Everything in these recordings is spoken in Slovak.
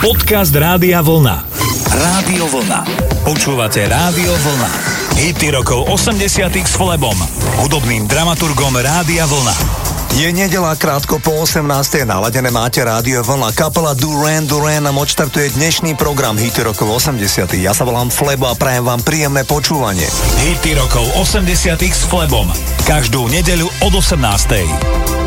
Podcast Rádia Vlna. Rádio Vlna. Počúvate Rádio Vlna. Hity rokov 80 s Flebom, hudobným dramaturgom Rádia Vlna. Je nedela krátko po 18. naladené máte rádio vlna. Kapela Duran Duran nám odštartuje dnešný program Hity rokov 80. Ja sa volám Flebo a prajem vám príjemné počúvanie. Hity rokov 80 s Flebom. Každú nedeľu od 18.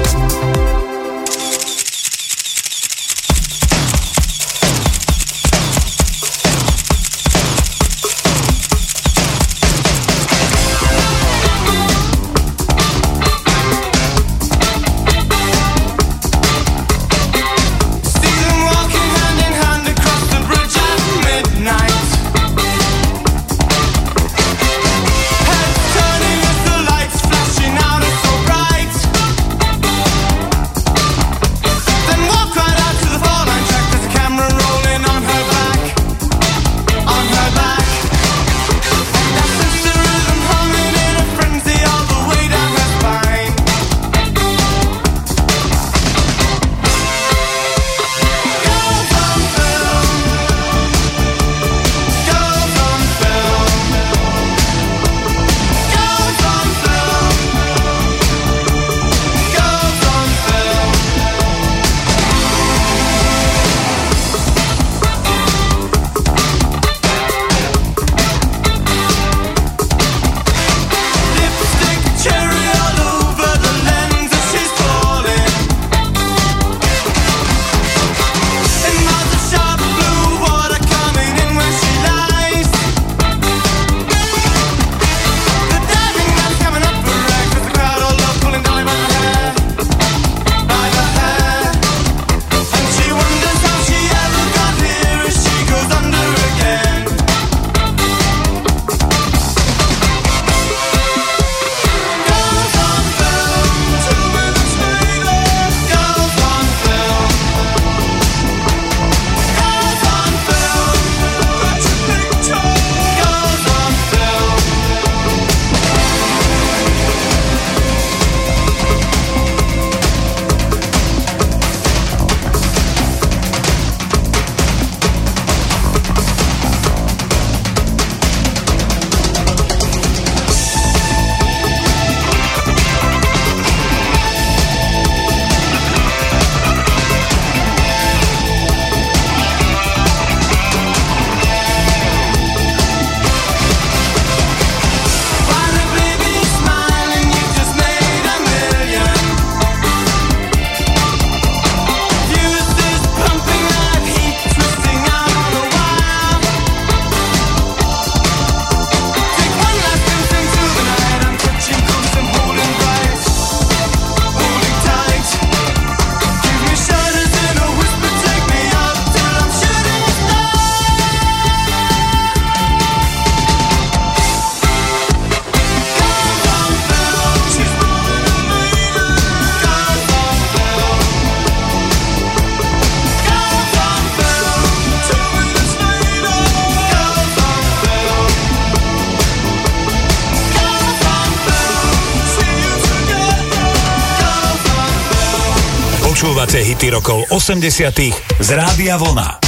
80 z Rádia Vlna.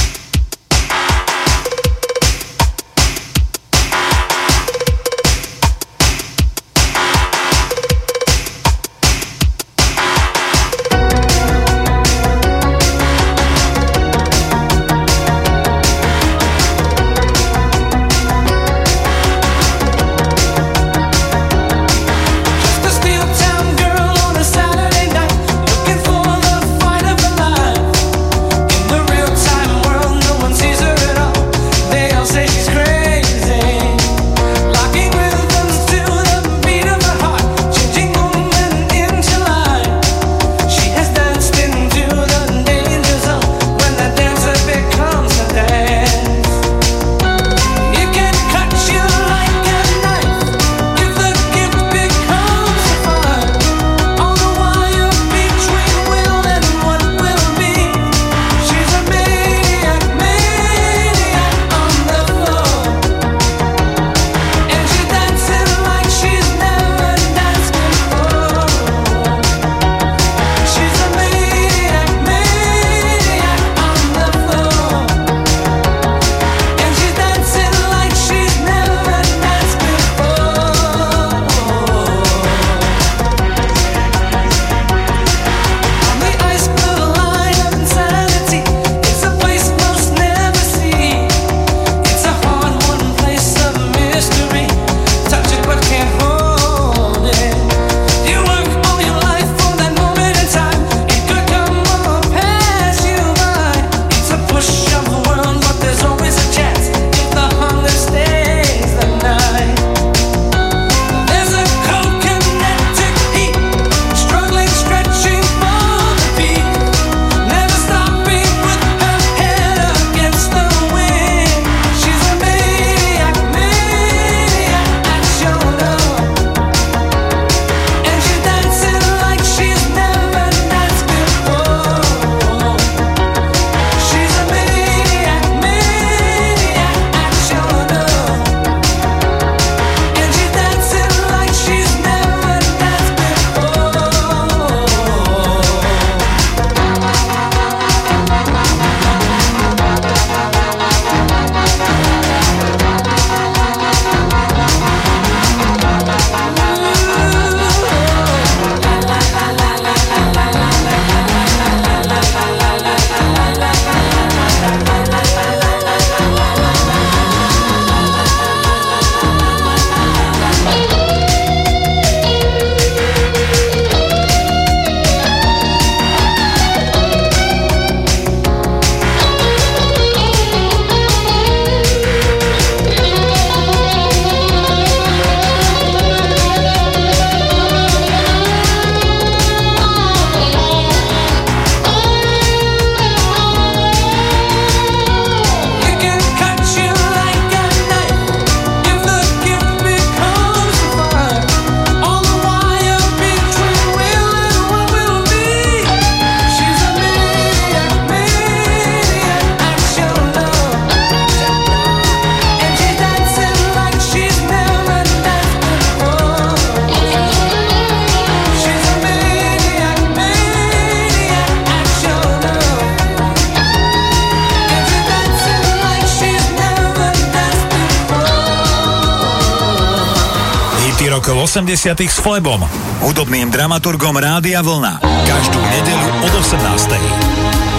90. s Flebom, hudobným dramaturgom Rádia Vlna. Každú nedeľu od 18.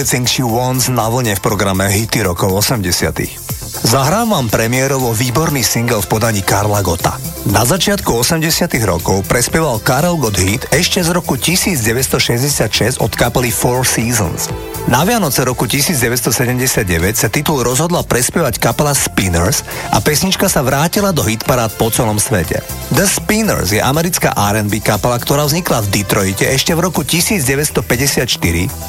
Everything She Wants na vlne v programe Hity rokov 80. Zahrám vám premiérovo výborný single v podaní Karla Gota. Na začiatku 80 rokov prespieval Karel Gott hit ešte z roku 1966 od kapely Four Seasons. Na Vianoce roku 1979 sa titul rozhodla prespievať kapela Spinners a pesnička sa vrátila do hitparád po celom svete. The Spinners je americká R&B kapela, ktorá vznikla v Detroite ešte v roku 1954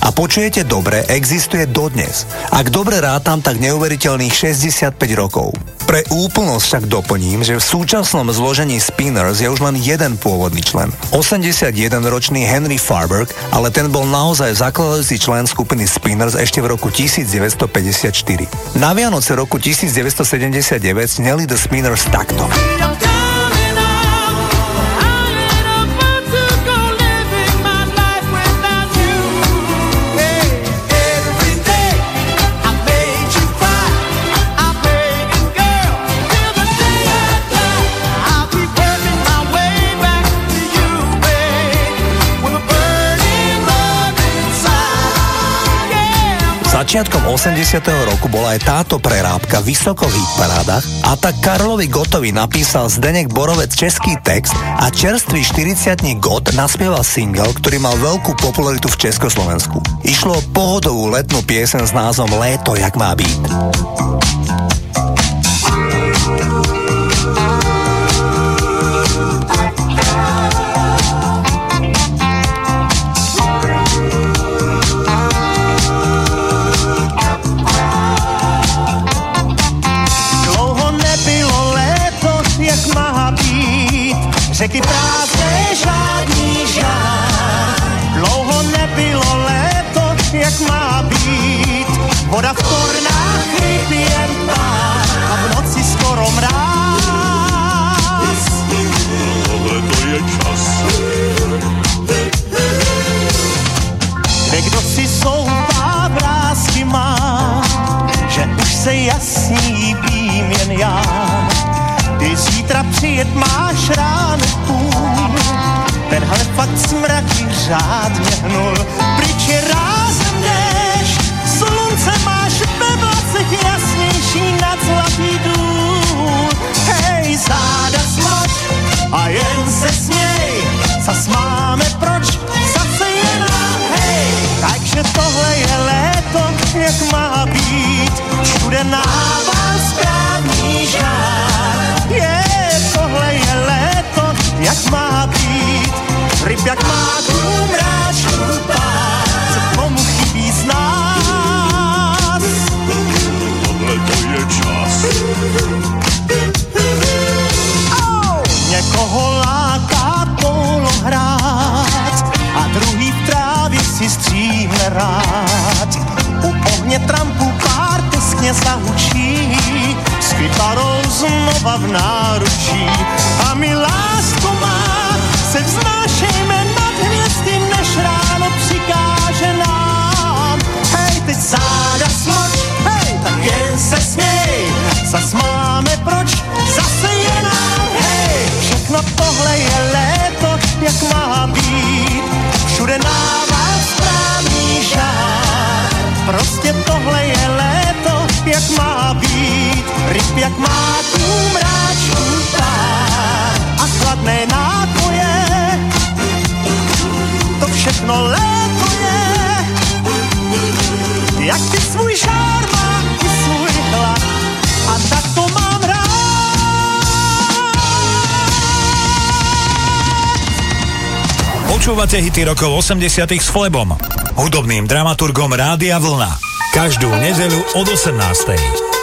a počujete dobre, existuje dodnes. Ak dobre rátam, tak neuveriteľných 65 rokov. Pre úplnosť však doplním, že v súčasnom zložení Spinners je už len jeden pôvodný člen. 81-ročný Henry Farberg, ale ten bol naozaj zakladajúci člen skupiny Spinners ešte v roku 1954. Na Vianoce roku 1979 sneli The Spinners takto. Začiatkom 80. roku bola aj táto prerábka vysoko v hitparádach a tak Karlovi Gotovi napísal Zdenek Borovec český text a čerstvý 40 Got naspieval single, ktorý mal veľkú popularitu v Československu. Išlo o pohodovú letnú piesen s názvom Léto, jak má byť. Řeky prázdné, žádný žár. Dlouho nebylo léto, jak má být, voda v tornách ryb jen pár a v noci skoro mráz. Tohle to je čas. Kde kdo si soupá vrázky má, že už se jasný vím jen já. Ty zítra přijet máš fakt smraky řádně hnul. Pryč je rázem než, slunce máš ve vlasech jasnější nad zlatý důl. Hej, záda slož a jen se směj, zas máme proč, zase je nám, hej. Takže tohle je léto, jak má být, všude nával ryb jak má tu mráčku pár, co komu chybí z nás. Tohle to je čas. Oh! Někoho láká polo hrát a druhý v trávě si stříhne rád. U ohně trampu pár teskně zahučí, s kytarou znova v náručí. A my lásku má, se vznášejme než ráno přikáže nám. Hej, teď záda slož, hej, tak jen se směj, zas máme proč, zase je nám, hej. Všechno tohle je léto, jak má být, všude návál správný žár. Prostě tohle je léto, jak má být, ryb jak má tu mráčku pár a chladné nápoje. Všechno léto je, jak ty svůj žár má i svůj hlad a tak to mám rád. Počúvate hity rokov 80 s Flebom, hudobným dramaturgom Rádia Vlna. Každú nedeľu od 18.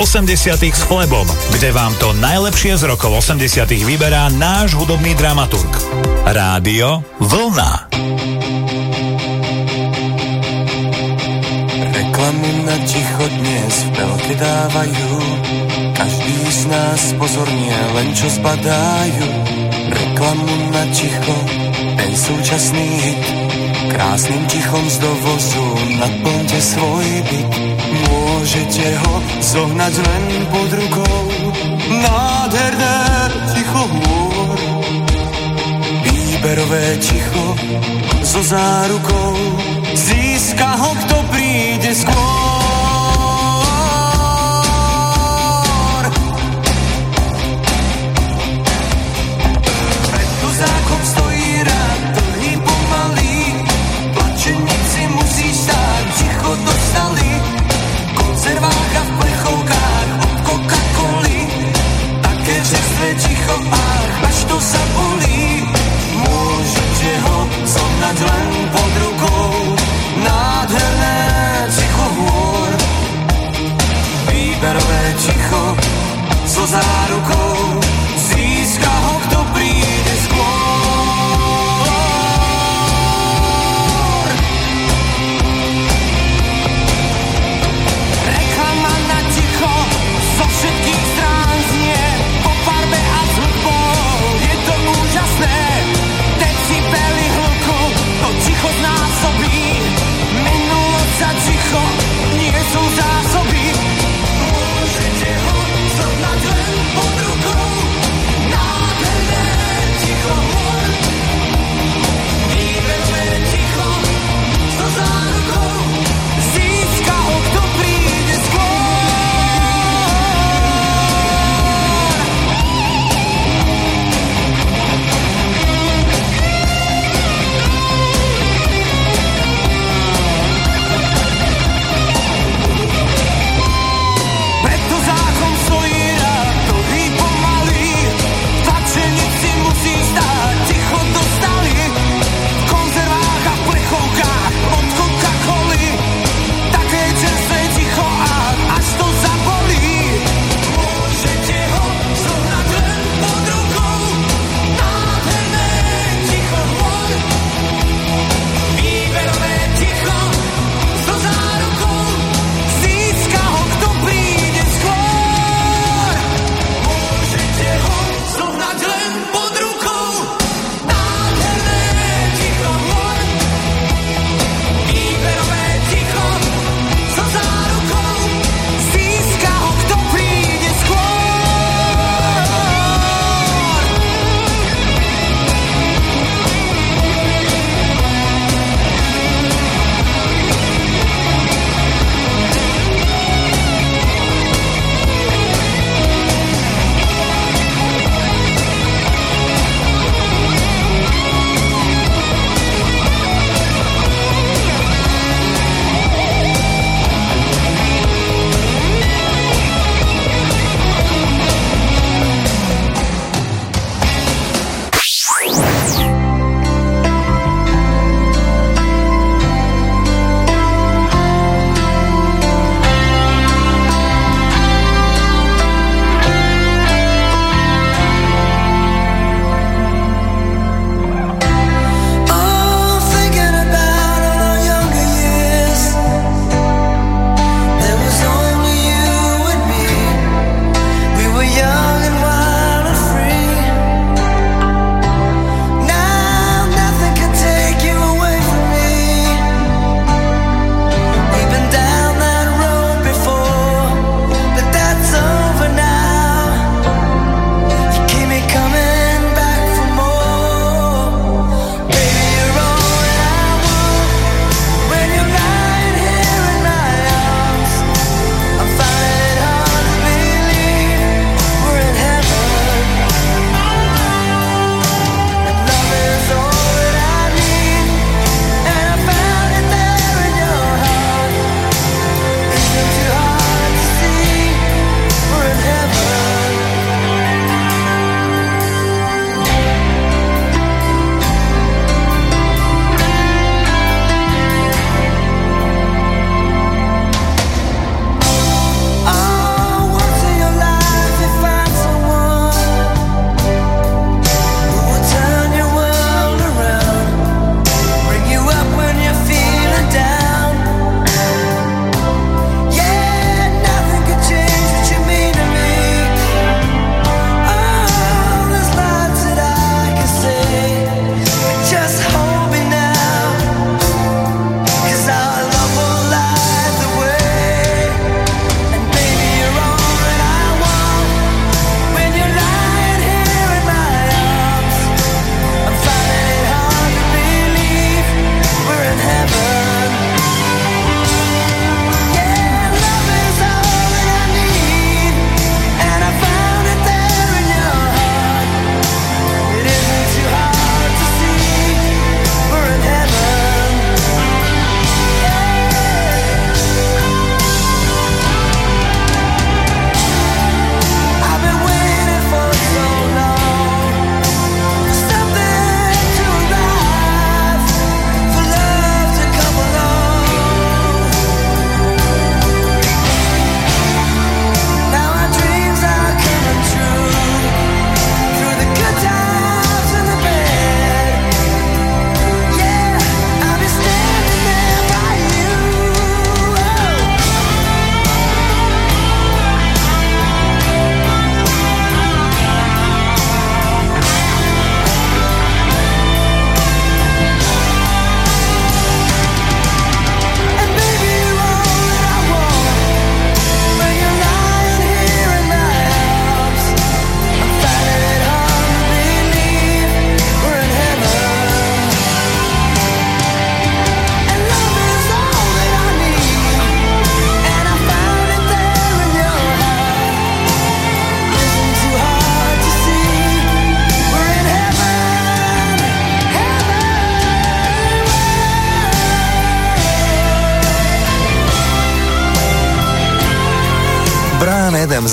80 s Flebom, kde vám to najlepšie z rokov 80 vyberá náš hudobný dramaturg. Rádio Vlna. Reklamy na ticho dnes v telke dávajú Každý z nás pozorne len čo zbadajú Reklamu na ticho, ten súčasný hit Krásnym tichom z dovozu naplňte svoj byt. Môžete ho zohnať len pod rukou. Nádherné ticho hôr. Výberové ticho so zárukou. Získa ho, kto mať len pod rukou nádherné ticho hôr. Výberové ticho so zárukou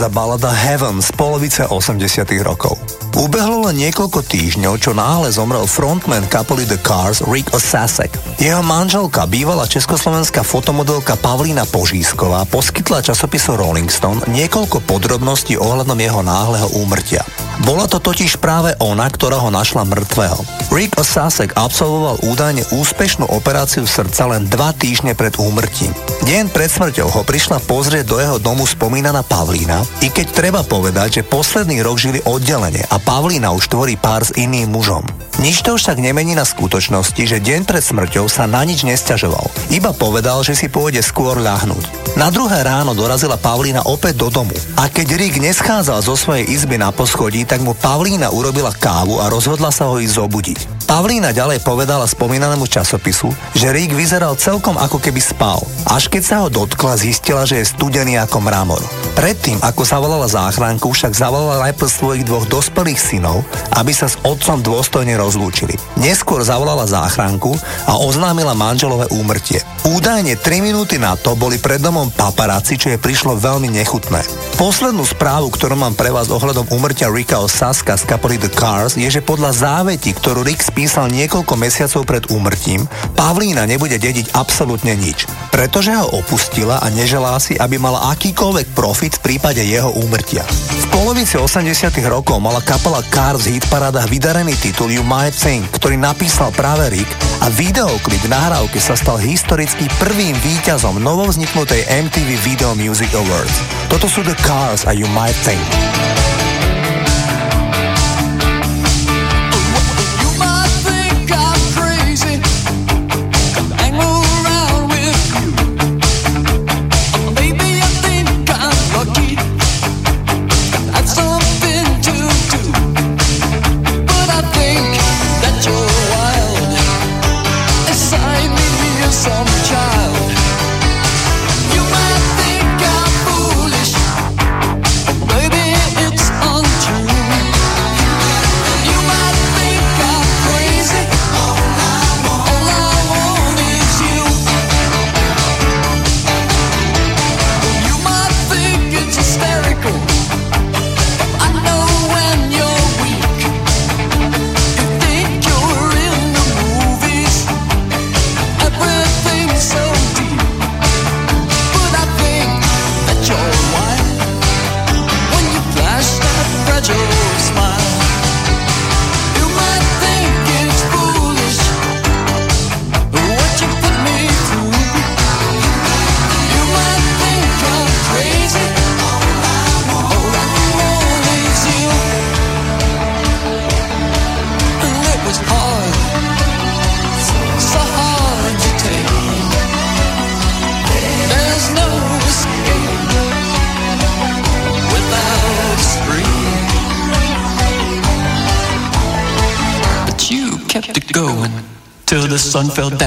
a balada Heaven z polovice 80 rokov. Ubehlo len niekoľko týždňov, čo náhle zomrel frontman kapely The Cars Rick Osasek. Jeho manželka, bývalá československá fotomodelka Pavlína Požísková, poskytla časopisu Rolling Stone niekoľko podrobností ohľadom jeho náhleho úmrtia. Bola to totiž práve ona, ktorá ho našla mŕtvého. Rick Osasek absolvoval údajne úspešnú operáciu srdca len dva týždne pred úmrtím. Deň pred smrťou ho prišla pozrieť do jeho domu spomínaná Pavlína, i keď treba povedať, že posledný rok žili oddelenie a Pavlína už tvorí pár s iným mužom. Nič to však nemení na skutočnosti, že deň pred smrťou sa na nič nesťažoval. Iba povedal, že si pôjde skôr ľahnúť. Na druhé ráno dorazila Pavlína opäť do domu a keď Rick neschádzal zo svojej izby na poschodí, tak mu Pavlína urobila kávu a rozhodla sa ho ísť zobudiť. Pavlína ďalej povedala spomínanému časopisu, že Rick vyzeral celkom ako keby spal, až keď sa ho dotkla, zistila, že je studený ako mramor. Predtým, ako zavolala záchranku, však zavolala najprv svojich dvoch dospelých synov, aby sa s otcom dôstojne rozlúčili. Neskôr zavolala záchranku a oznámila manželové úmrtie. Údajne 3 minúty na to boli pred domom paparáci, čo je prišlo veľmi nechutné. Poslednú správu, ktorú mám pre vás ohľadom úmrtia Ricka Saska z kapely The Cars, je, že podľa závetí, ktorú Rick spísal niekoľko mesiacov pred úmrtím, Pavlína nebude dediť absolútne nič, pretože ho opustila a neželá si, aby mala akýkoľvek profit v prípade jeho úmrtia. V polovici 80 rokov mala kapela Cars v hitparádach vydarený titul You Might Think, ktorý napísal práve Rick a videoklip v nahrávke sa stal historicky prvým víťazom novovzniknutej MTV Video Music Awards. Toto sú The Cars a You Might Think. Sun fell down.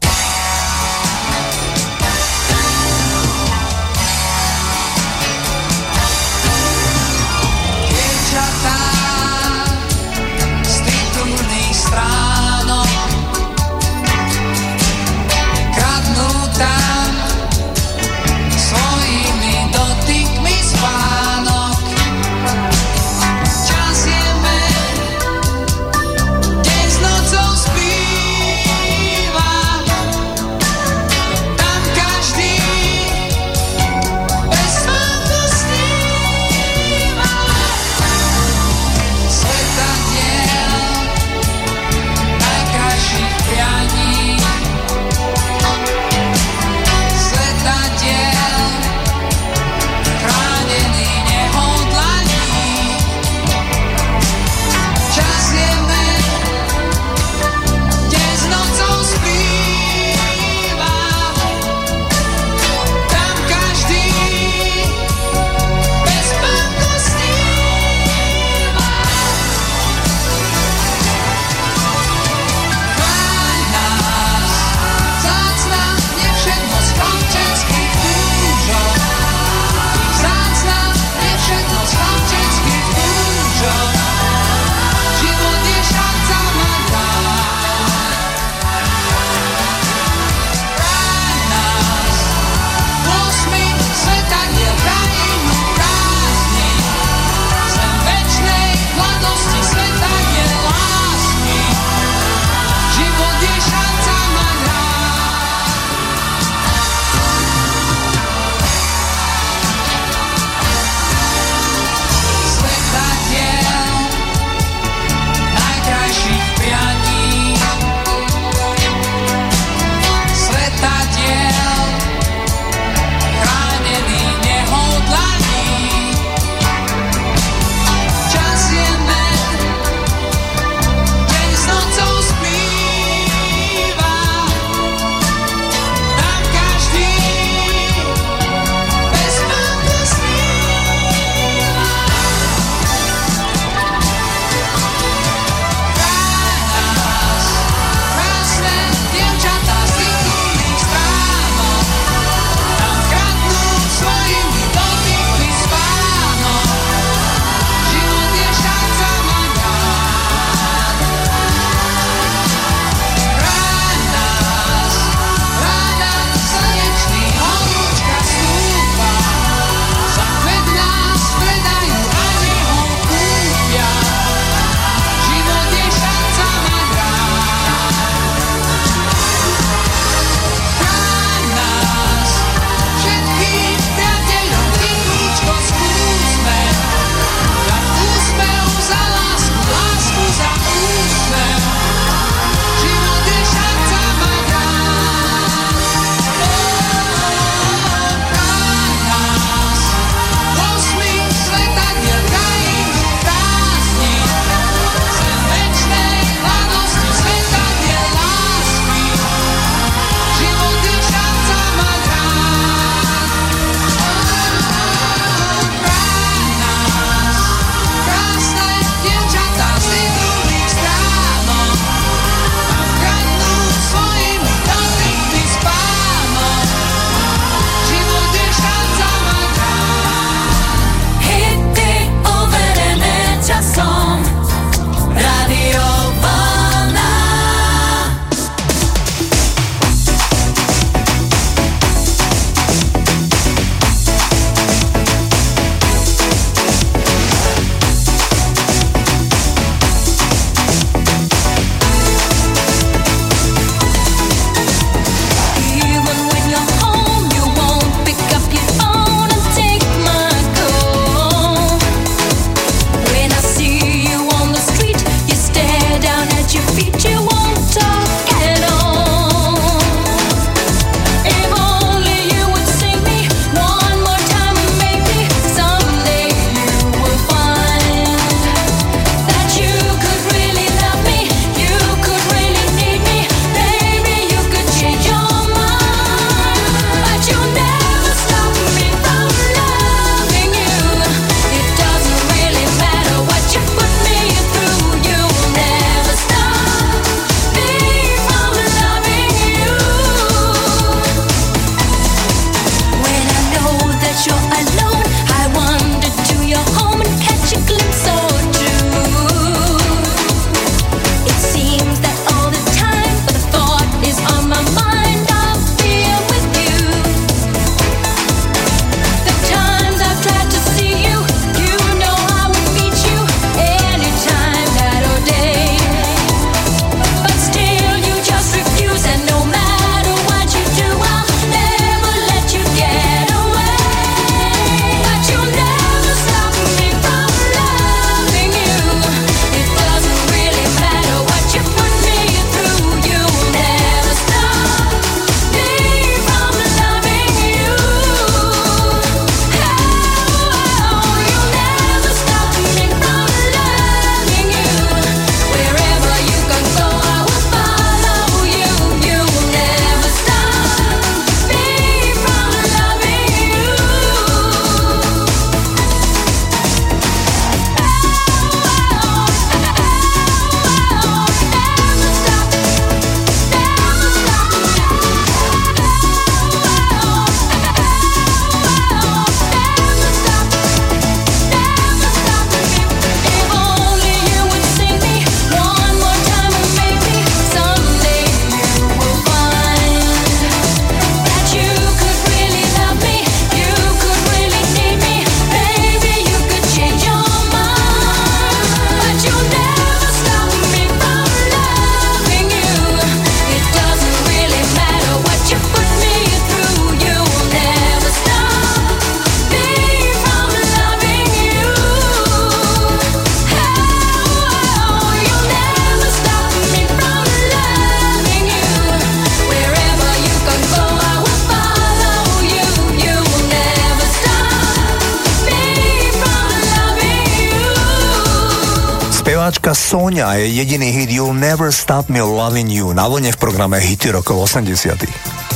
Sonia je jediný hit You'll Never Stop Me Loving You na vlne v programe Hity rokov 80.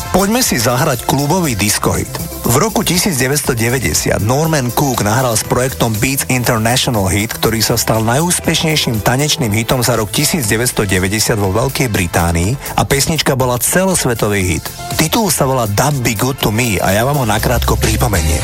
Poďme si zahrať klubový diskohit. V roku 1990 Norman Cook nahral s projektom Beats International Hit, ktorý sa stal najúspešnejším tanečným hitom za rok 1990 vo Veľkej Británii a pesnička bola celosvetový hit. Titul sa volá Dub Be Good To Me a ja vám ho nakrátko pripomeniem.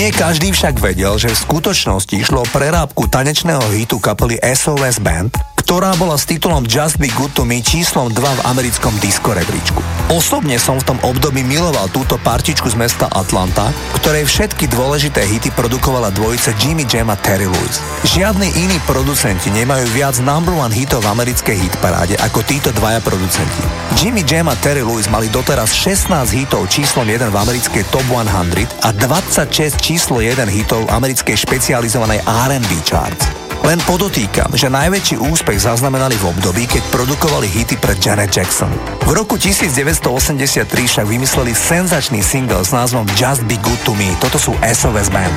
Nie každý však vedel, že v skutočnosti išlo o prerábku tanečného hitu kapely SOS Band, ktorá bola s titulom Just Be Good To Me číslom 2 v americkom disco rebríčku. Osobne som v tom období miloval túto partičku z mesta Atlanta, ktorej všetky dôležité hity produkovala dvojice Jimmy Jam a Terry Lewis. Žiadni iní producenti nemajú viac number one hitov v americkej hitparáde ako títo dvaja producenti. Jimmy Jam a Terry Lewis mali doteraz 16 hitov číslom 1 v americkej Top 100 a 26 číslo 1 hitov americkej špecializovanej R&B charts. Len podotýkam, že najväčší úspech zaznamenali v období, keď produkovali hity pre Janet Jackson. V roku 1983 však vymysleli senzačný single s názvom Just Be Good To Me. Toto sú SOS Band.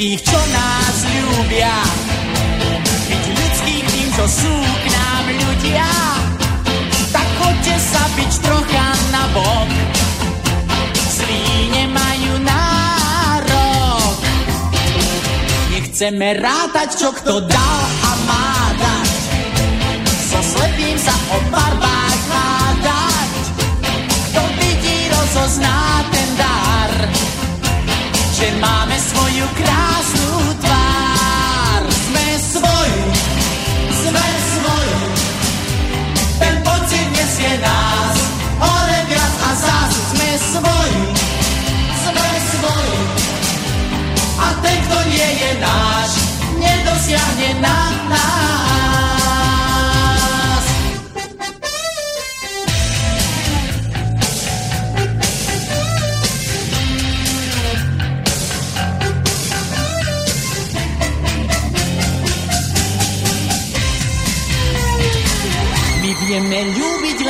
tých, čo nás ľúbia. čo sú k nám ľudia, tak choďte sa byť trocha na bok. Zlí nemajú nárok. Nechceme rátať, čo kto dal a má dať. So slepým sa o barbách hádať. Kto vidí, rozozná ten dar, že máme svoju krásnu tvár. Sme svoji, sme svoji, ten pocit nesie nás, hore a zás sme svoji, sme svoji. A ten, kto nie je náš, nedosiahne na nás.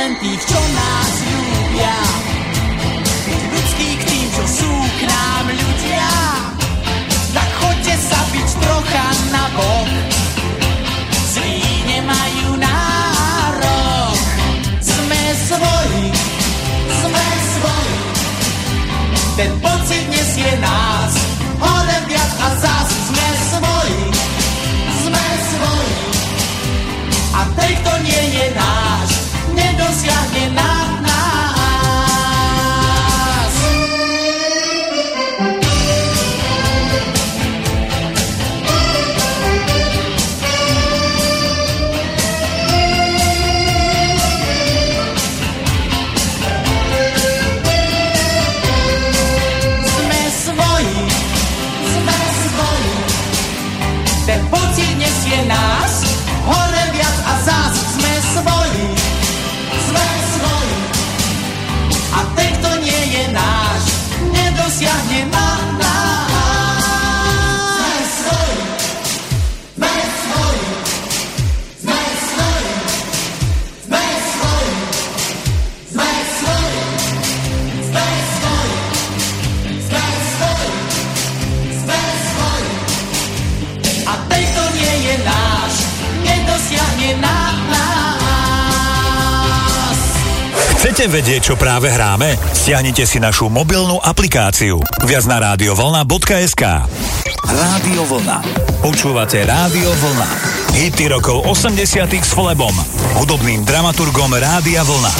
Ľúbiť len tých, čo hráme? Stiahnite si našu mobilnú aplikáciu. Viac na radiovlna.sk Rádio Vlna. Počúvate Rádio Vlna. Hity rokov 80 s Flebom, hudobným dramaturgom Rádia Vlna.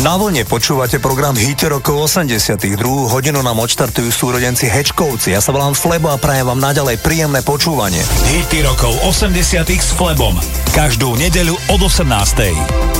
Na vlne počúvate program Hity rokov 80 Druhú hodinu nám odštartujú súrodenci Hečkovci. Ja sa volám Flebo a prajem vám naďalej príjemné počúvanie. Hity rokov 80 s Flebom. Každú nedeľu od 18.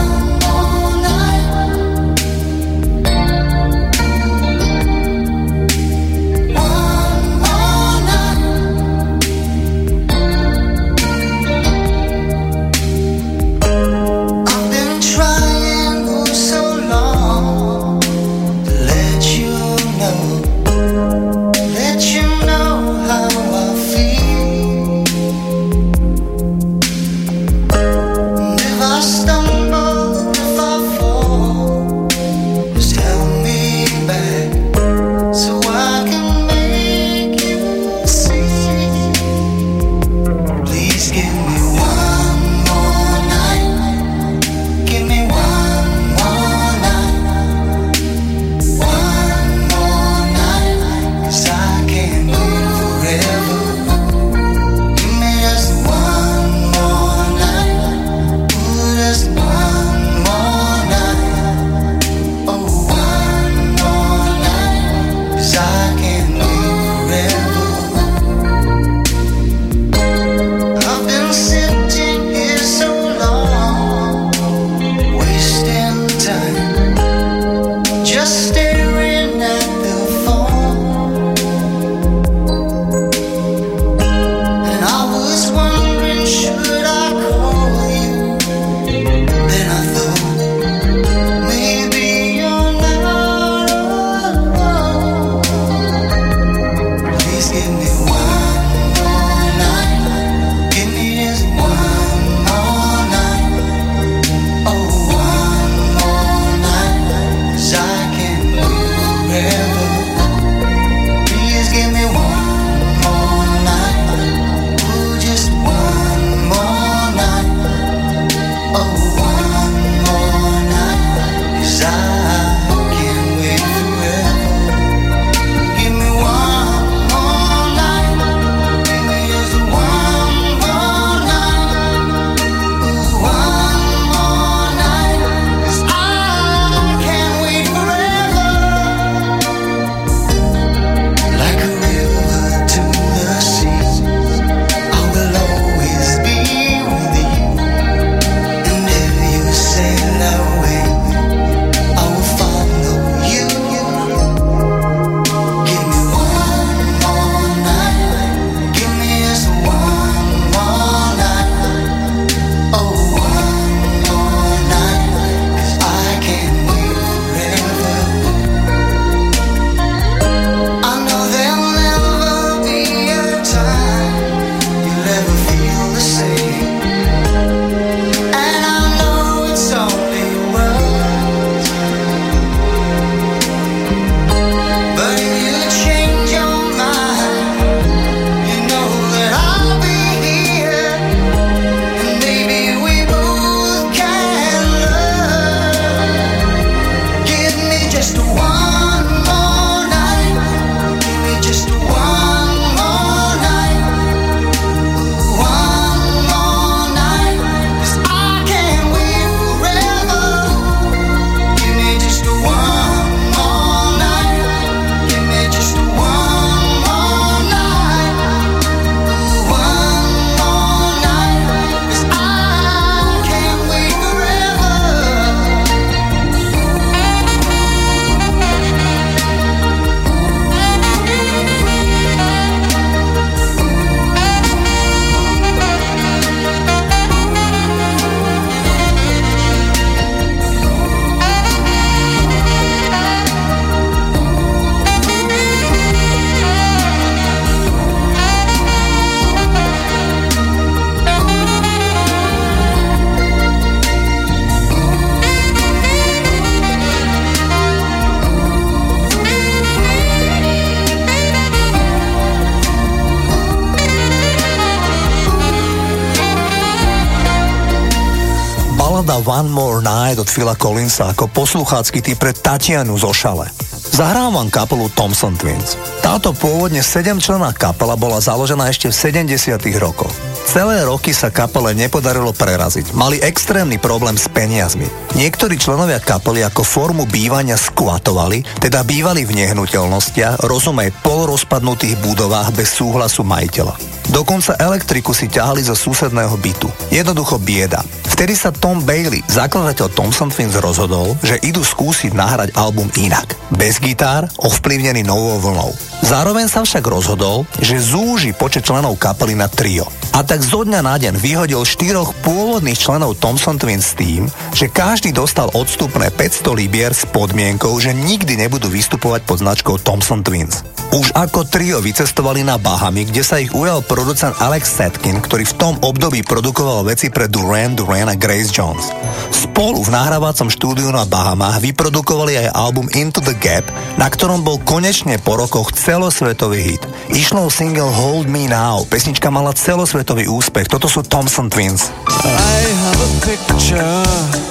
Phila Collinsa ako posluchácky typ pre Tatianu zo Šale. Zahrávam kapelu Thompson Twins. Táto pôvodne 7 člená kapela bola založená ešte v 70 rokoch. Celé roky sa kapele nepodarilo preraziť. Mali extrémny problém s peniazmi. Niektorí členovia kapely ako formu bývania skvatovali, teda bývali v nehnuteľnostiach, rozumej polorozpadnutých budovách bez súhlasu majiteľa. Dokonca elektriku si ťahali zo susedného bytu. Jednoducho bieda. Vtedy sa Tom Bailey, zakladateľ Thompson Twins, rozhodol, že idú skúsiť nahrať album inak. Bez gitár, ovplyvnený novou vlnou. Zároveň sa však rozhodol, že zúži počet členov kapely na trio. A tak zo dňa na deň vyhodil štyroch pôvodných členov Thompson Twins s tým, že každý dostal odstupné 500 libier s podmienkou, že nikdy nebudú vystupovať pod značkou Thompson Twins. Už ako trio vycestovali na Bahamy, kde sa ich ujal producent Alex Setkin, ktorý v tom období produkoval veci pre Duran Duran a Grace Jones. Spolu v nahrávacom štúdiu na Bahamách vyprodukovali aj album Into the Gap, na ktorom bol konečne po rokoch celosvetový hit. Išlo single Hold Me Now, pesnička mala celosvetový úspech, toto sú Thompson Twins. I have a picture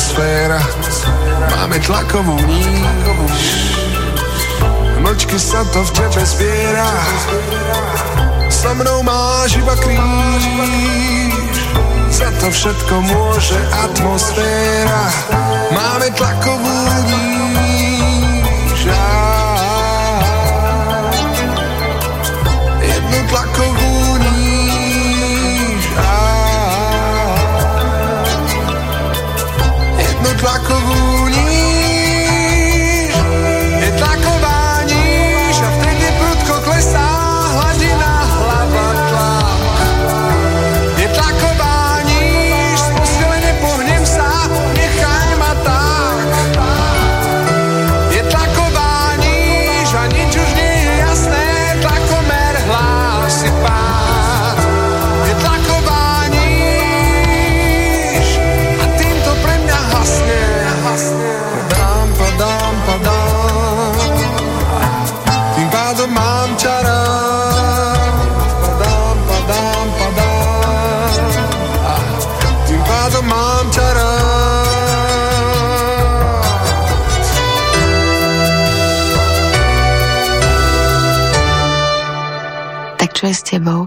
atmosféra. Máme tlakovú níž. Mlčky sa to v tebe zbiera. So mnou máš iba kríž. Za to všetko môže atmosféra. Máme tlakovú níž. màu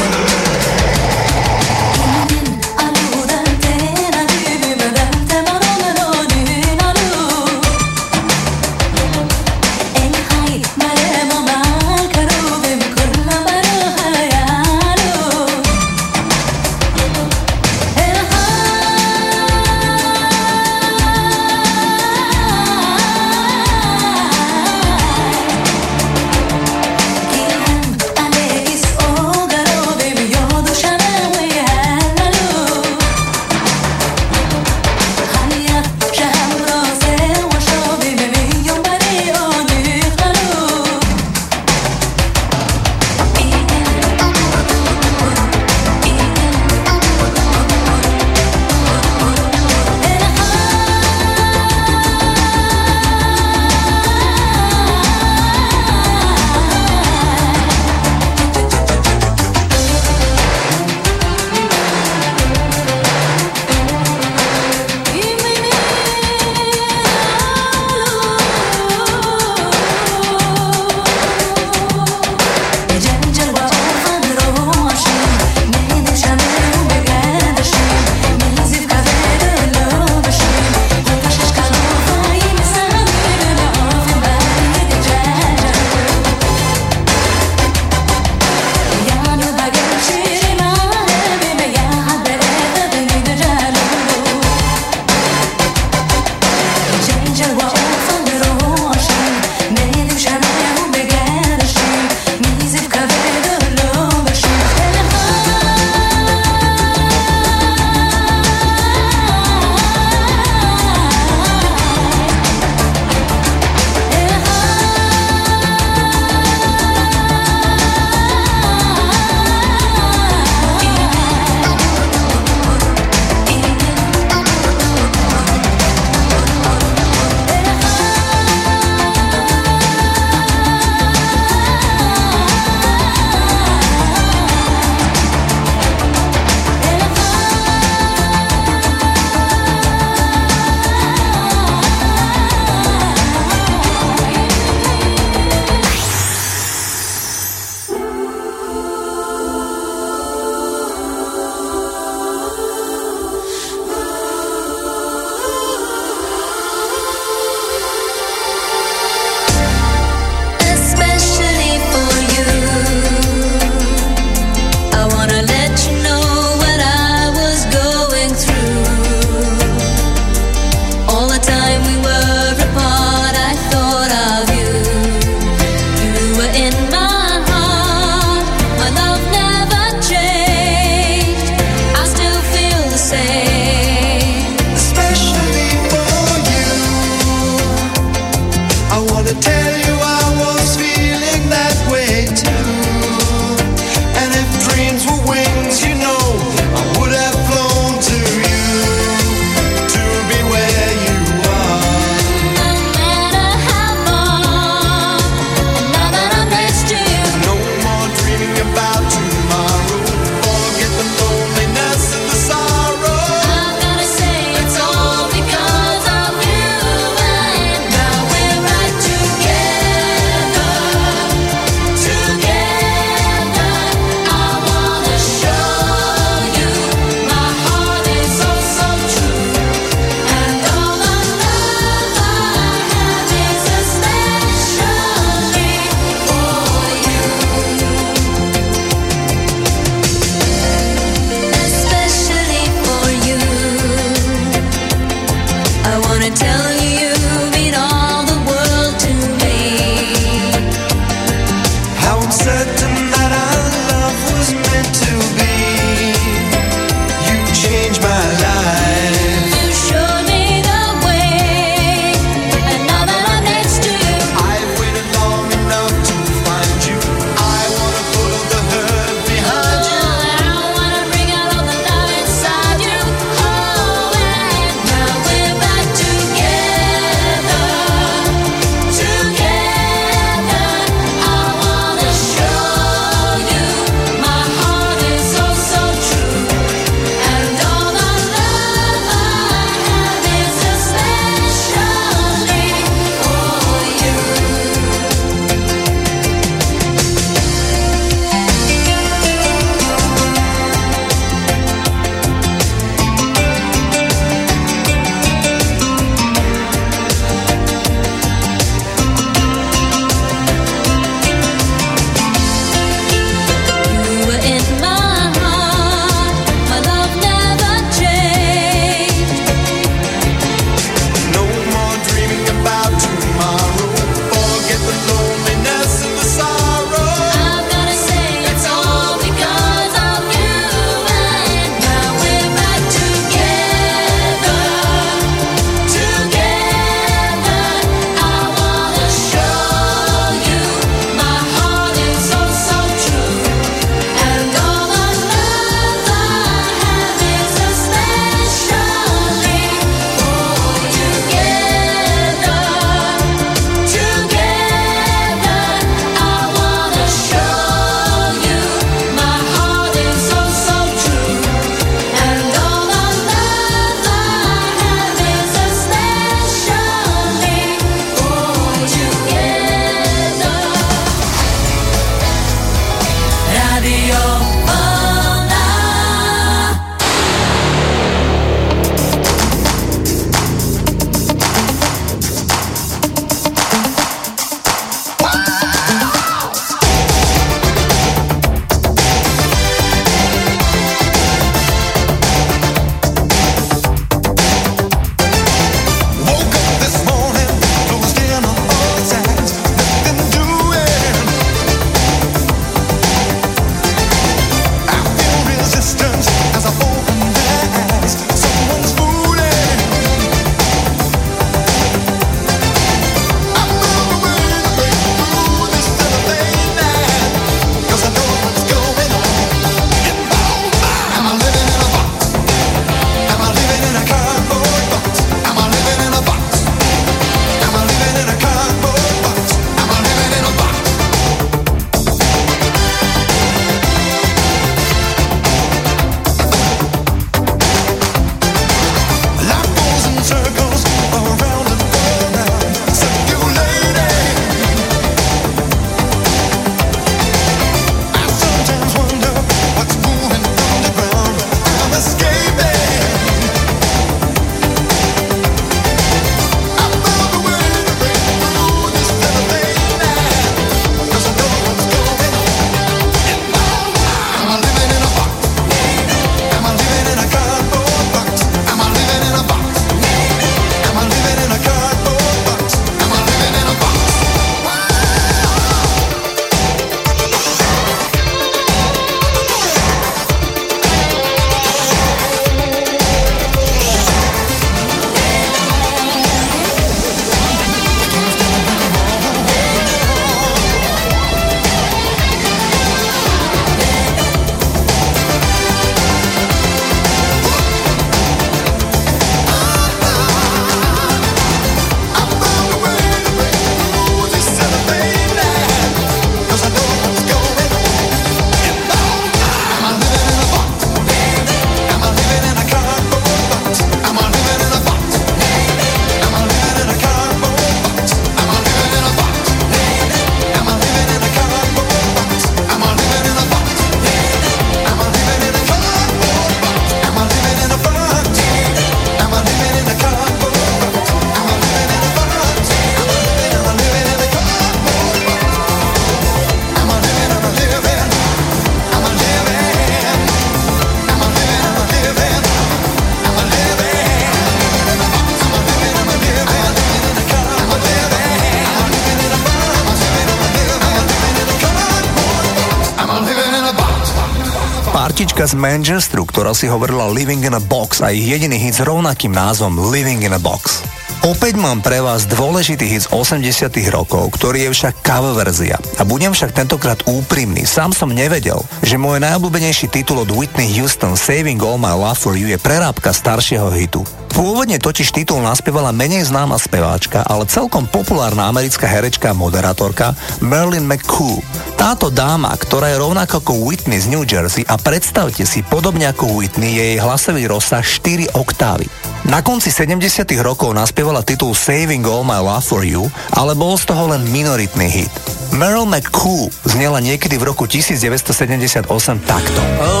Partička z Manchesteru, ktorá si hovorila Living in a Box a ich jediný hit s rovnakým názvom Living in a Box. Opäť mám pre vás dôležitý hit z 80 rokov, ktorý je však cover verzia. A budem však tentokrát úprimný. Sám som nevedel, že môj najobľúbenejší titul od Whitney Houston Saving All My Love For You je prerábka staršieho hitu. Pôvodne totiž titul naspievala menej známa speváčka, ale celkom populárna americká herečka a moderátorka Marilyn McCoo. Táto dáma, ktorá je rovnako ako Whitney z New Jersey a predstavte si, podobne ako Whitney, je jej hlasový rozsah 4 oktávy. Na konci 70 rokov naspievala titul Saving All My Love For You, ale bol z toho len minoritný hit. Meryl McCoo znela niekedy v roku 1978 takto. Oh,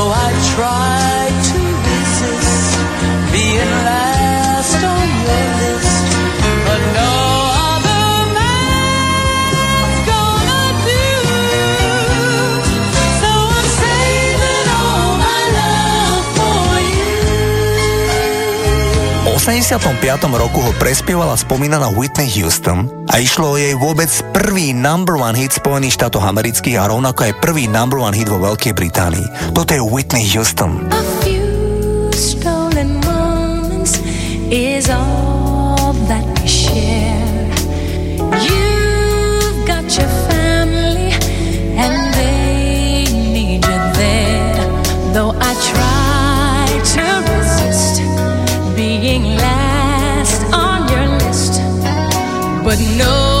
85. roku ho prespievala spomínaná Whitney Houston a išlo o jej vôbec prvý number one hit Spojených štátov amerických a rovnako aj prvý number one hit vo Veľkej Británii. Toto je Whitney Houston. Is all but no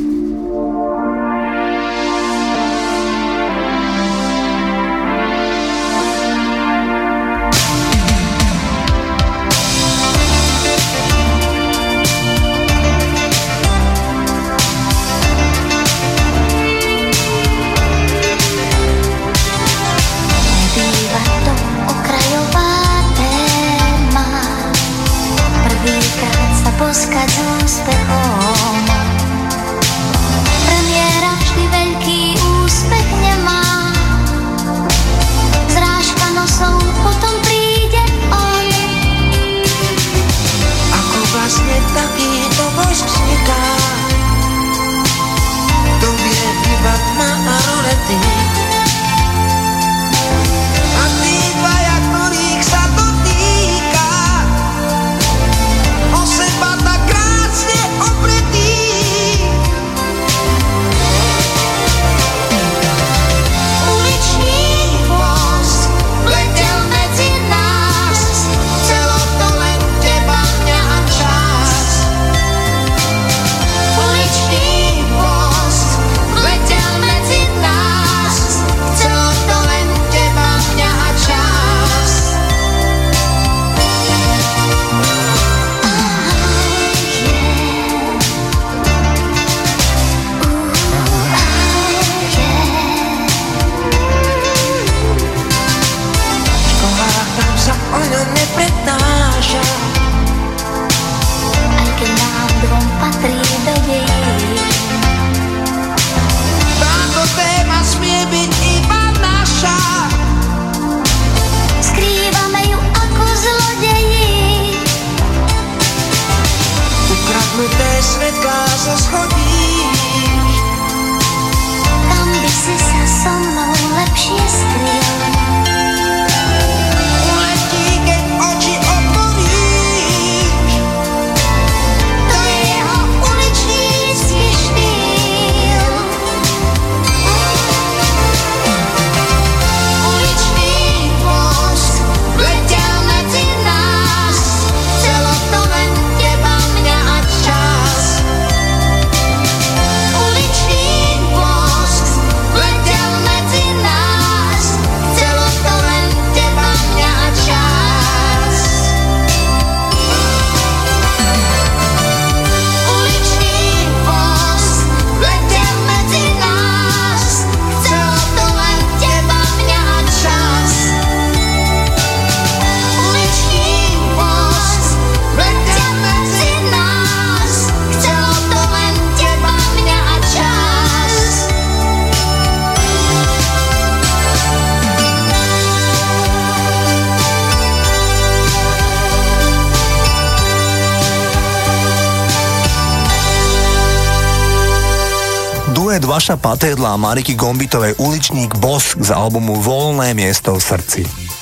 Vaša Patedla a Mariky Gombitovej Uličník Bosk z albumu Voľné miesto v srdci.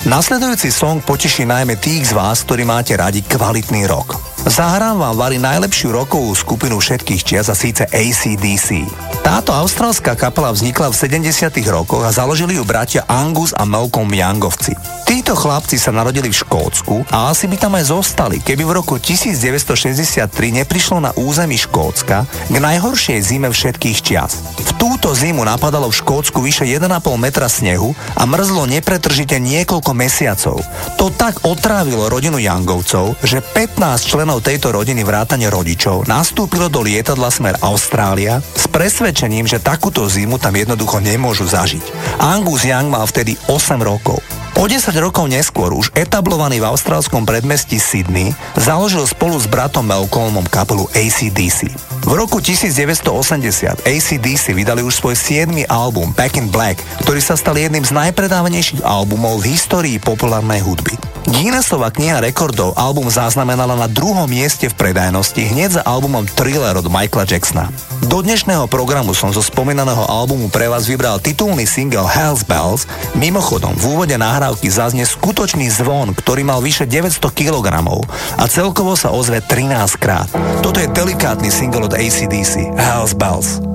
Nasledujúci song poteší najmä tých z vás, ktorí máte radi kvalitný rok. Zahrám vám vari najlepšiu rokovú skupinu všetkých čias a síce ACDC. Táto austrálska kapela vznikla v 70 rokoch a založili ju bratia Angus a Malcolm Youngovci. Títo chlapci sa narodili v Škótsku a asi by tam aj zostali, keby v roku 1963 neprišlo na území Škótska k najhoršej zime všetkých čias. Túto zimu napadalo v Škótsku vyše 1,5 metra snehu a mrzlo nepretržite niekoľko mesiacov. To tak otrávilo rodinu Youngovcov, že 15 členov tejto rodiny vrátane rodičov nastúpilo do lietadla smer Austrália s presvedčením, že takúto zimu tam jednoducho nemôžu zažiť. Angus Young mal vtedy 8 rokov. O 10 rokov neskôr už etablovaný v austrálskom predmestí Sydney založil spolu s bratom Malcolmom kapelu ACDC. V roku 1980 ACDC vydali už svoj 7. album Back in Black, ktorý sa stal jedným z najpredávanejších albumov v histórii populárnej hudby. Guinnessova kniha rekordov album zaznamenala na druhom mieste v predajnosti hneď za albumom Thriller od Michaela Jacksona. Do dnešného programu som zo spomínaného albumu pre vás vybral titulný single Hells Bells. Mimochodom, v úvode nahrávky zaznie skutočný zvon, ktorý mal vyše 900 kg a celkovo sa ozve 13 krát. Toto je delikátny single od ACDC, Hells Bells.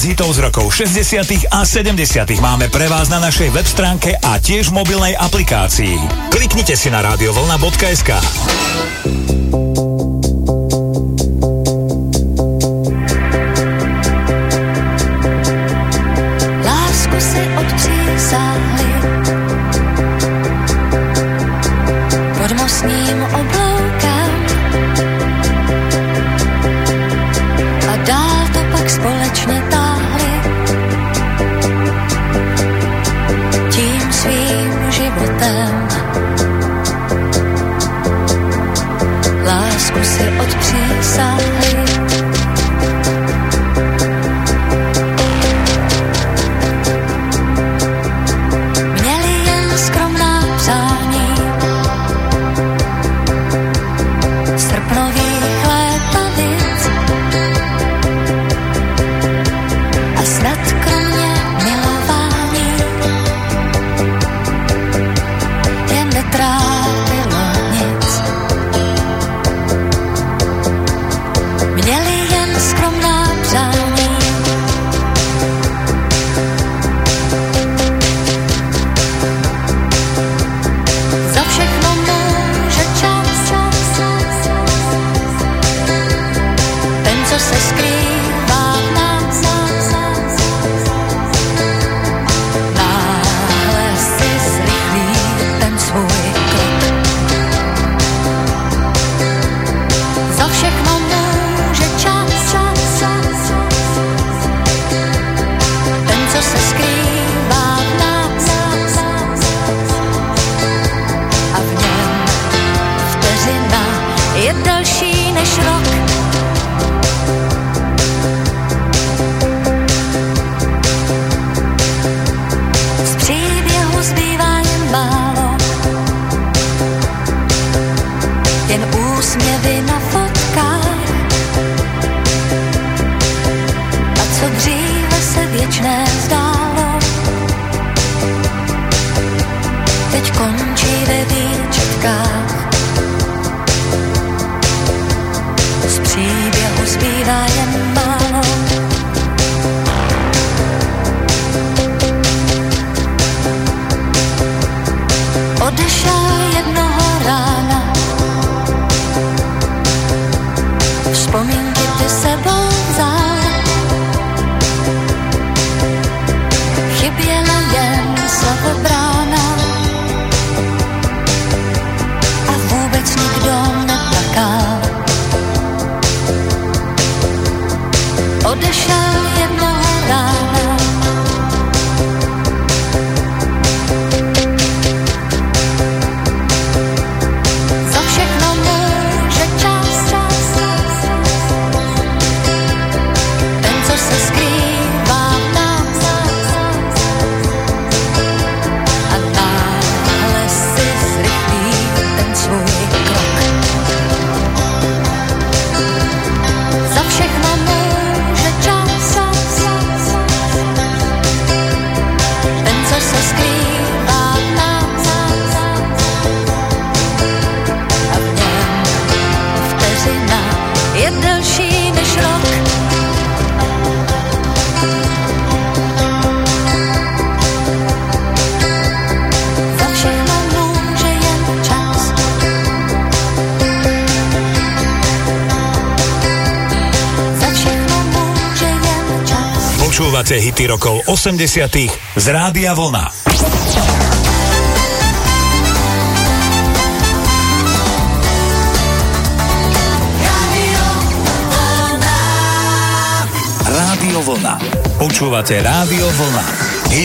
viac hitov z rokov 60. a 70. máme pre vás na našej web stránke a tiež v mobilnej aplikácii. Kliknite si na radiovolna.sk. 80. z Rádia Vlna.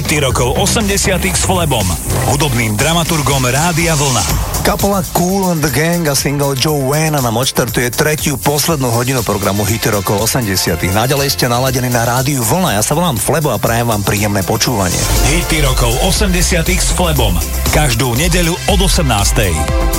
hity rokov 80 s Flebom, hudobným dramaturgom Rádia Vlna. Kapela Cool and the Gang a single Joe Wayne nám odštartuje tretiu poslednú hodinu programu hity rokov 80 Naďalej ste naladení na Rádiu Vlna. Ja sa volám Flebo a prajem vám príjemné počúvanie. Hity rokov 80 s Flebom. Každú nedeľu od 18.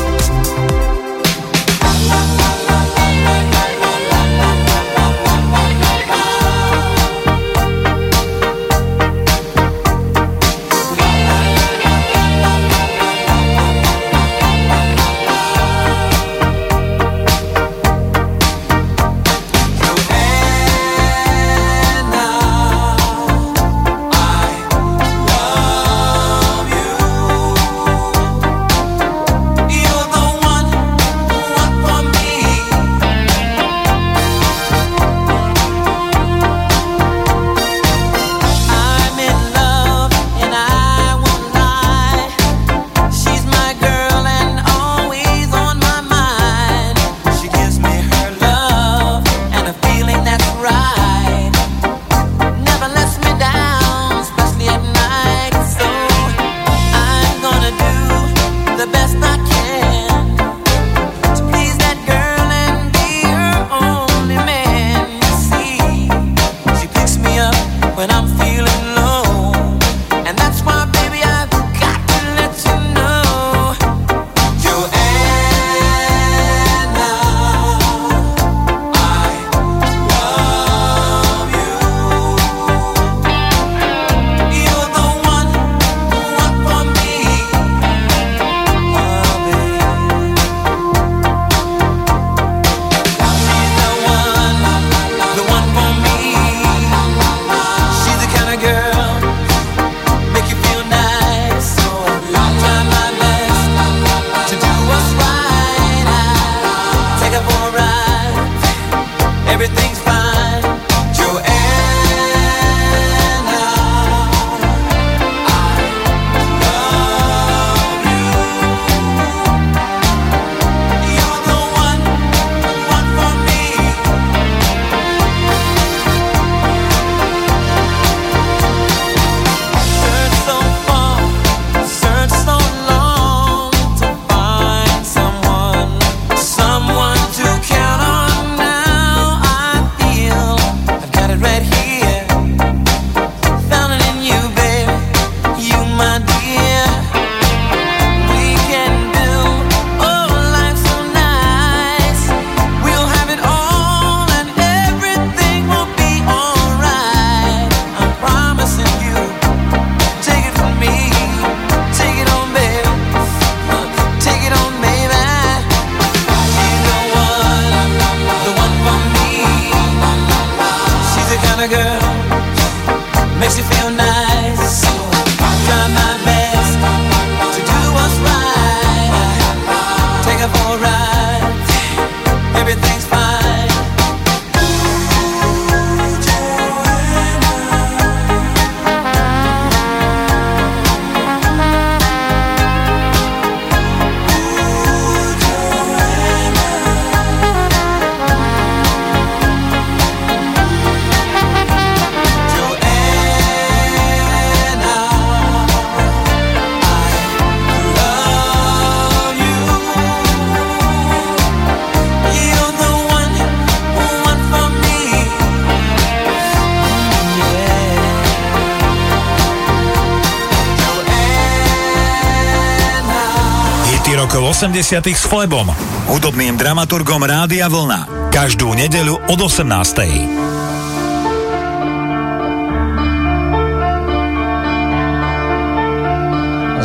80 s Flebom, hudobným dramaturgom Rádia Vlna. Každú nedeľu od 18.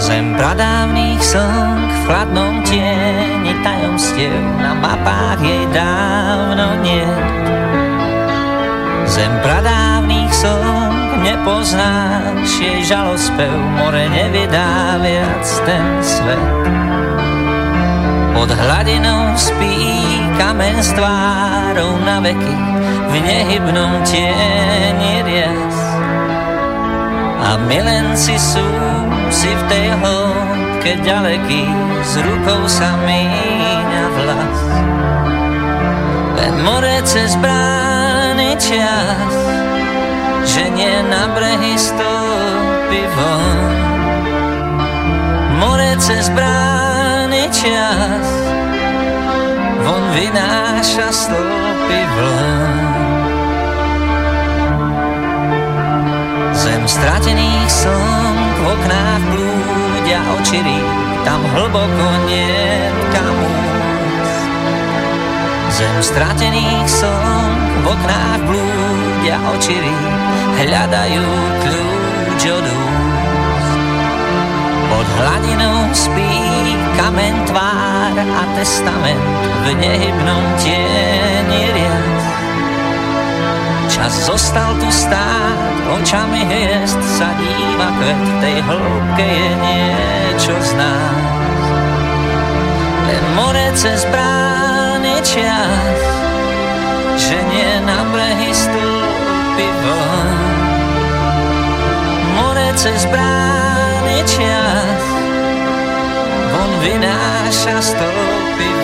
Zem pradávnych slnk v chladnom tieni tajomstiev na mapách jej dávno nie. Zem pradávnych slnk nepoznáš jej žalospev, more nevydá viac ten svet. Pod hladinou spí kamen s tvárou na veky v nehybnom tieni rias. A milenci sú si v tej hĺbke ďaleký, s rukou sa míňa vlas. Len more cez brány čas, že nie na brehy stúpi von. More cez brány čas, von vynáša stĺpy vln. Zem stratených slnk v oknách blúdia očirí, tam hlboko nie kam Zem stratených slnk v oknách blúdia očirí, hľadajú kľúč od úst. Pod hladinou spí kamen tvár a testament v nehybnom tieni riad. Čas zostal tu stáť, očami hviezd sa díva kvet, tej hĺbke je niečo z nás. Len more cez brány čas, že nie na brehy stúpi von. More cez brány čas, von vynáša stopy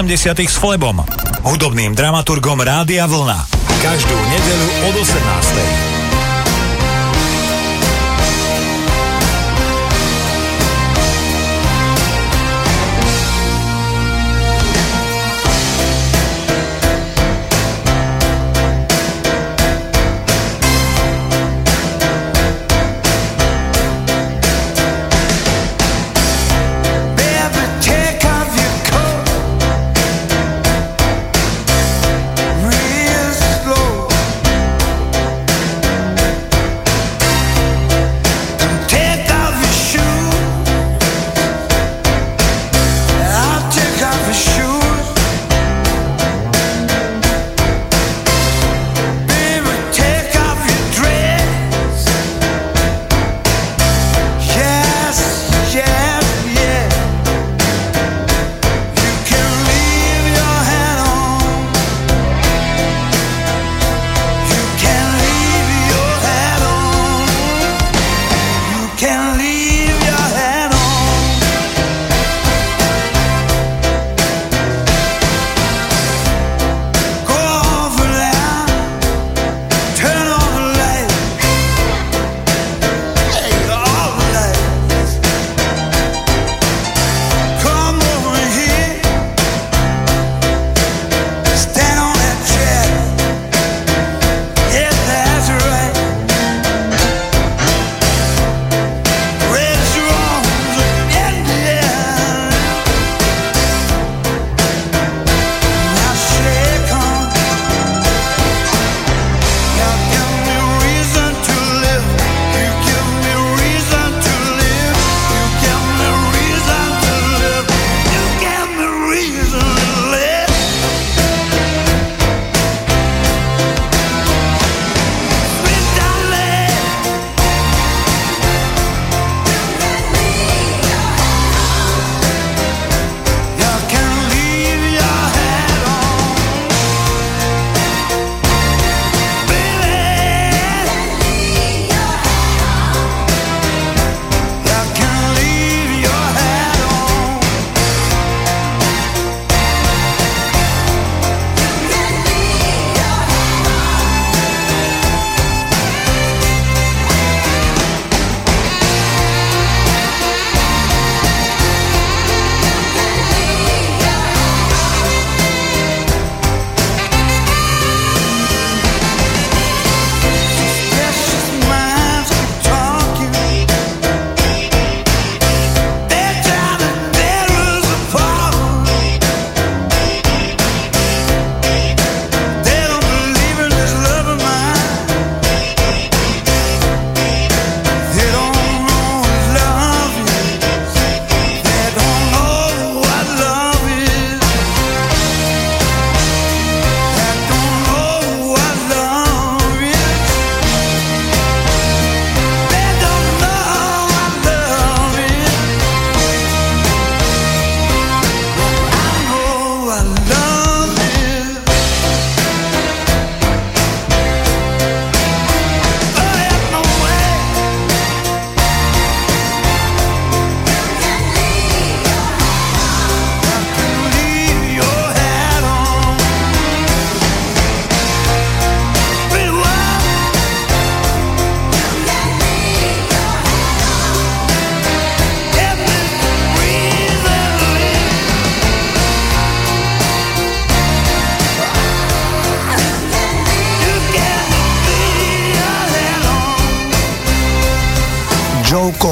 80 s Flebom, hudobným dramaturgom Rádia Vlna. Každú nedelu od 18.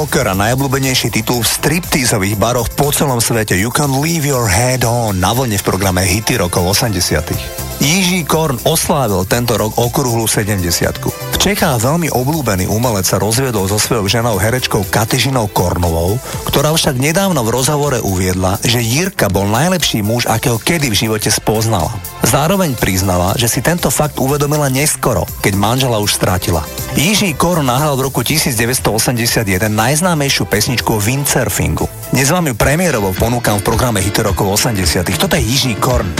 Joe Cocker a najobľúbenejší titul v stripteaseových baroch po celom svete You Can Leave Your Head On na vlne v programe Hity rokov 80 Jiží Korn oslávil tento rok okrúhlu 70 V Čechách veľmi obľúbený umelec sa rozviedol so svojou ženou herečkou Katyžinou Kornovou, ktorá však nedávno v rozhovore uviedla, že Jirka bol najlepší muž, akého kedy v živote spoznala. Zároveň priznala, že si tento fakt uvedomila neskoro, keď manžela už strátila. Jiží Korn nahral v roku 1981 najznámejšiu pesničku windsurfingu. Dnes vám ju premiérovo ponúkam v programe Hity rokov 80 Toto je Jiží Korn.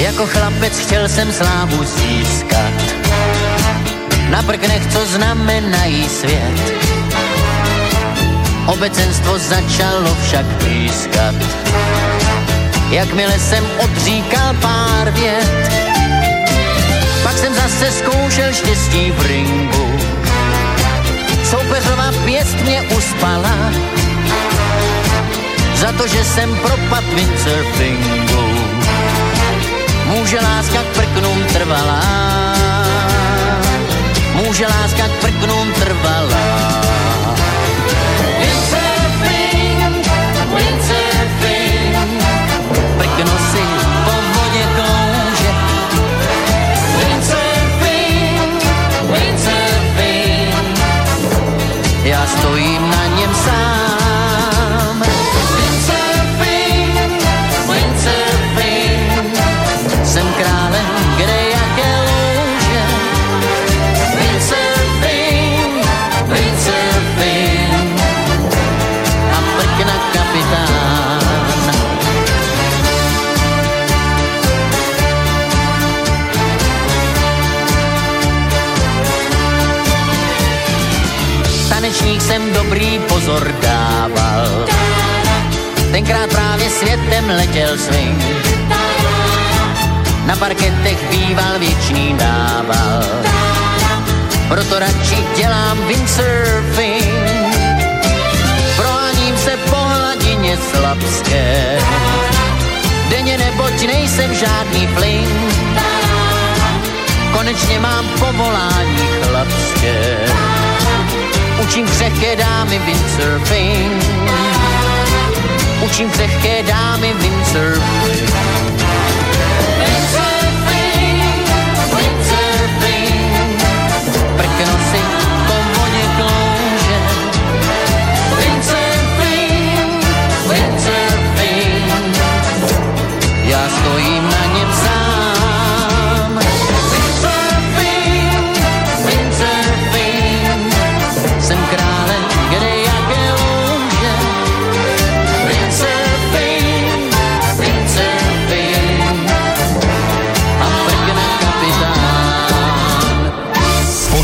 Jako chlapec chtěl jsem slávu získat. Na prknech, co znamenají svět. Obecenstvo začalo však pískat. Jakmile jsem odříkal pár vět, pak jsem zase zkoušel štěstí v ringu. Soupeřová pěst mě uspala, za to, že jsem propad windsurfingu Může láska k prknům trvalá, může láska k prknům trvalá. Pozor dával, tenkrát právě světem letěl swing na parketech býval věčný dával. Proto radši dělám windsurfing, proháním se po hladině slabské. Denně neboť nejsem žádný fling, konečně mám povolání chlapské. Učím křehké dámy windsurfing, učím křehké dámy windsurfing. Windsurfing, windsurfing, prkno si po vodě klouže. Windsurfing, windsurfing, já stojím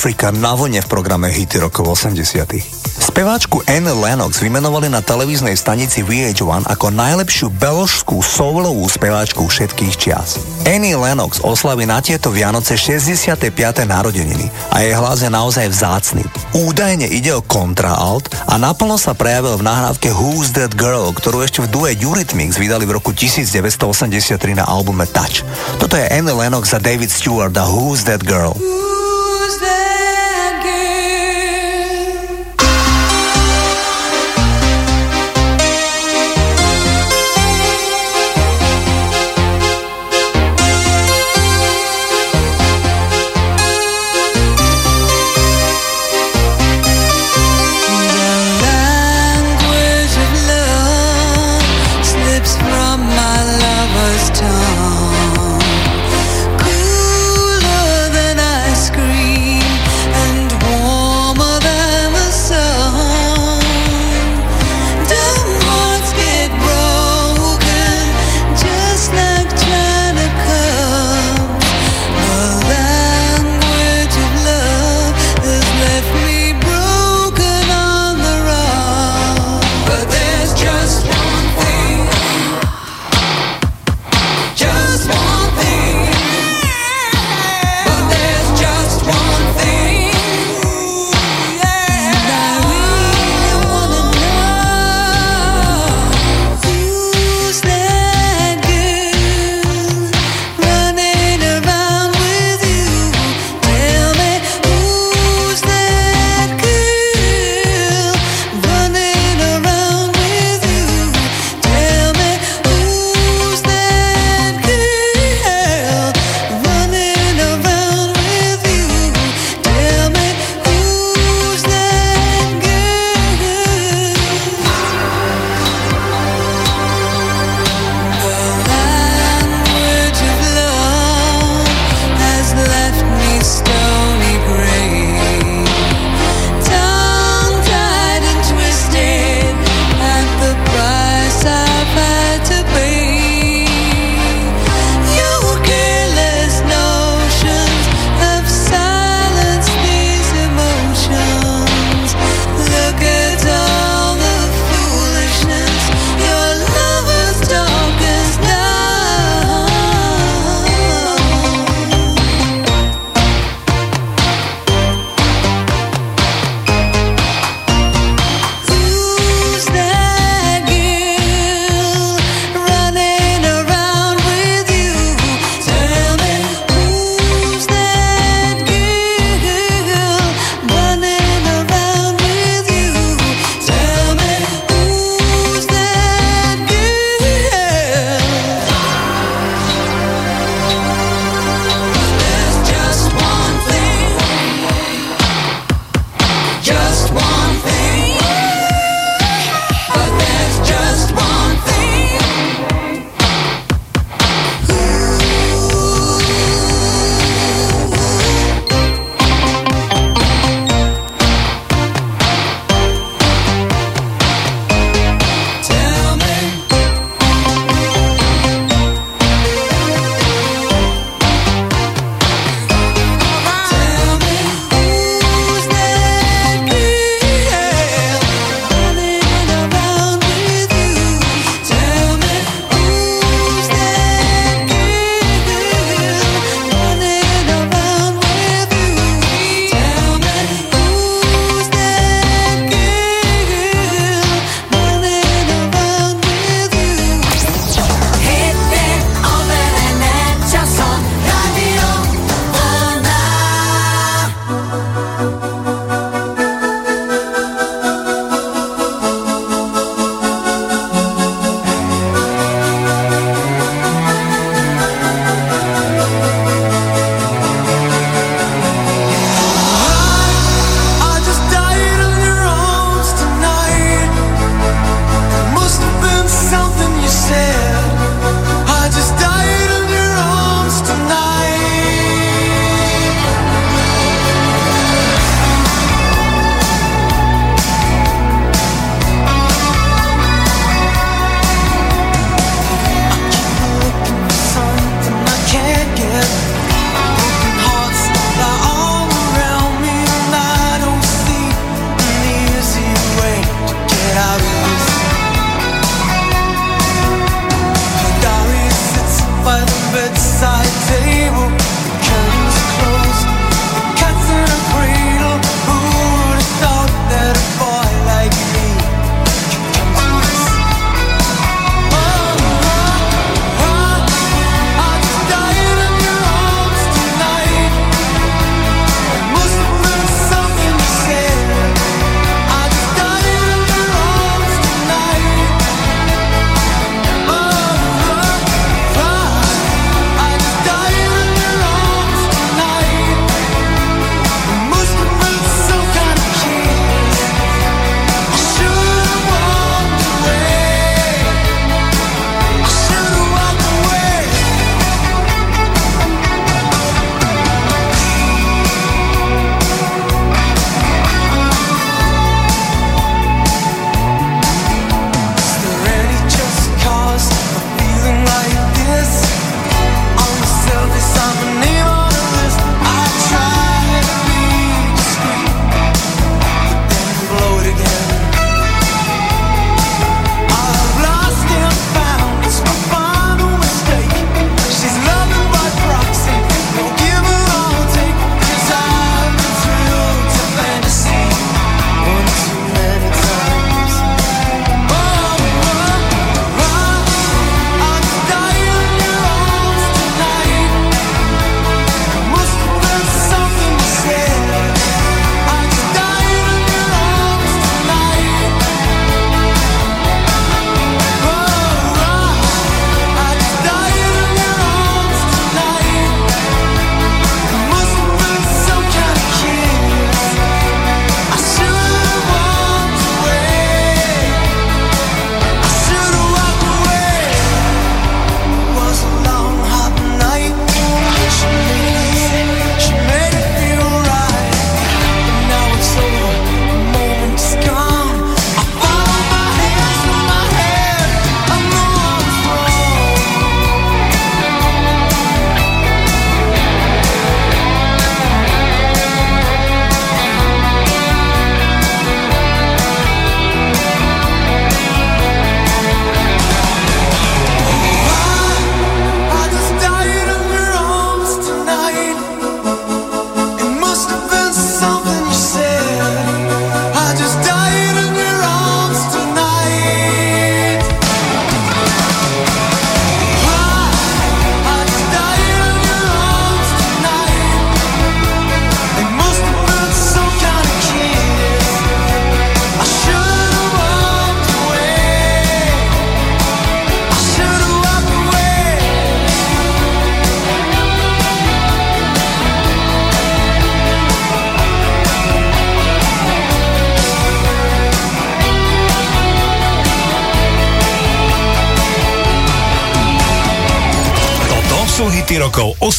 Africa na vlne v programe Hity rokov 80. Speváčku Anne Lennox vymenovali na televíznej stanici VH1 ako najlepšiu beložskú soulovú speváčku všetkých čias. Annie Lennox oslaví na tieto Vianoce 65. narodeniny a jej hlas je naozaj vzácny. Údajne ide o kontraalt a naplno sa prejavil v nahrávke Who's That Girl, ktorú ešte v due Eurythmics vydali v roku 1983 na albume Touch. Toto je Annie Lennox a David Stewart a Who's That Girl.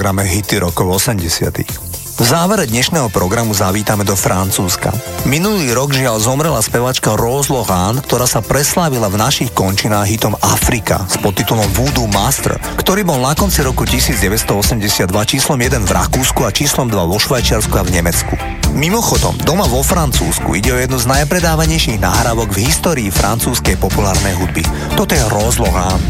programe Hity rokov 80. V závere dnešného programu zavítame do Francúzska. Minulý rok žiaľ zomrela spevačka Rose Lohan, ktorá sa preslávila v našich končinách hitom Afrika s podtitulom Voodoo Master, ktorý bol na konci roku 1982 číslom 1 v Rakúsku a číslom 2 vo Švajčiarsku a v Nemecku. Mimochodom, doma vo Francúzsku ide o jednu z najpredávanejších nahrávok v histórii francúzskej populárnej hudby. Toto je Rose Lohan.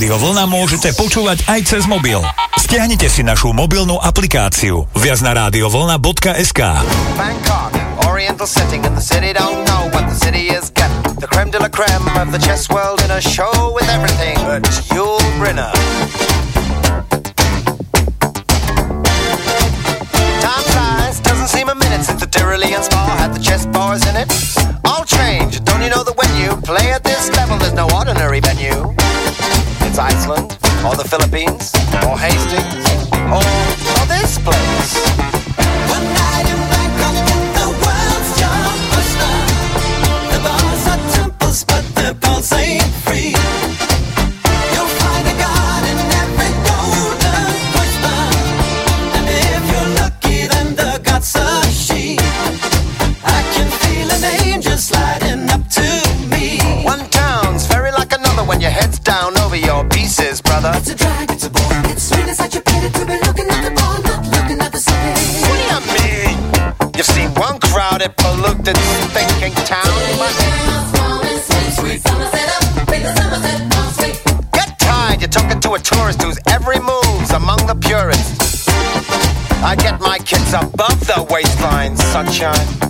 Rádio Vlna môžete počúvať aj cez mobil. Stiahnite si našu mobilnú aplikáciu viac na radiovlna.sk Bangkok, oriental setting, and the city don't know what the city is getting. The creme de la creme of the chess world in a show with everything but Yul Brynner. Time flies, doesn't seem a minute since the Tyrolean spa had the chess bars in it. All change, don't you know that when you play at this level, there's no ordinary venue? Iceland, or the Philippines, or Hastings, above the waistline, sunshine.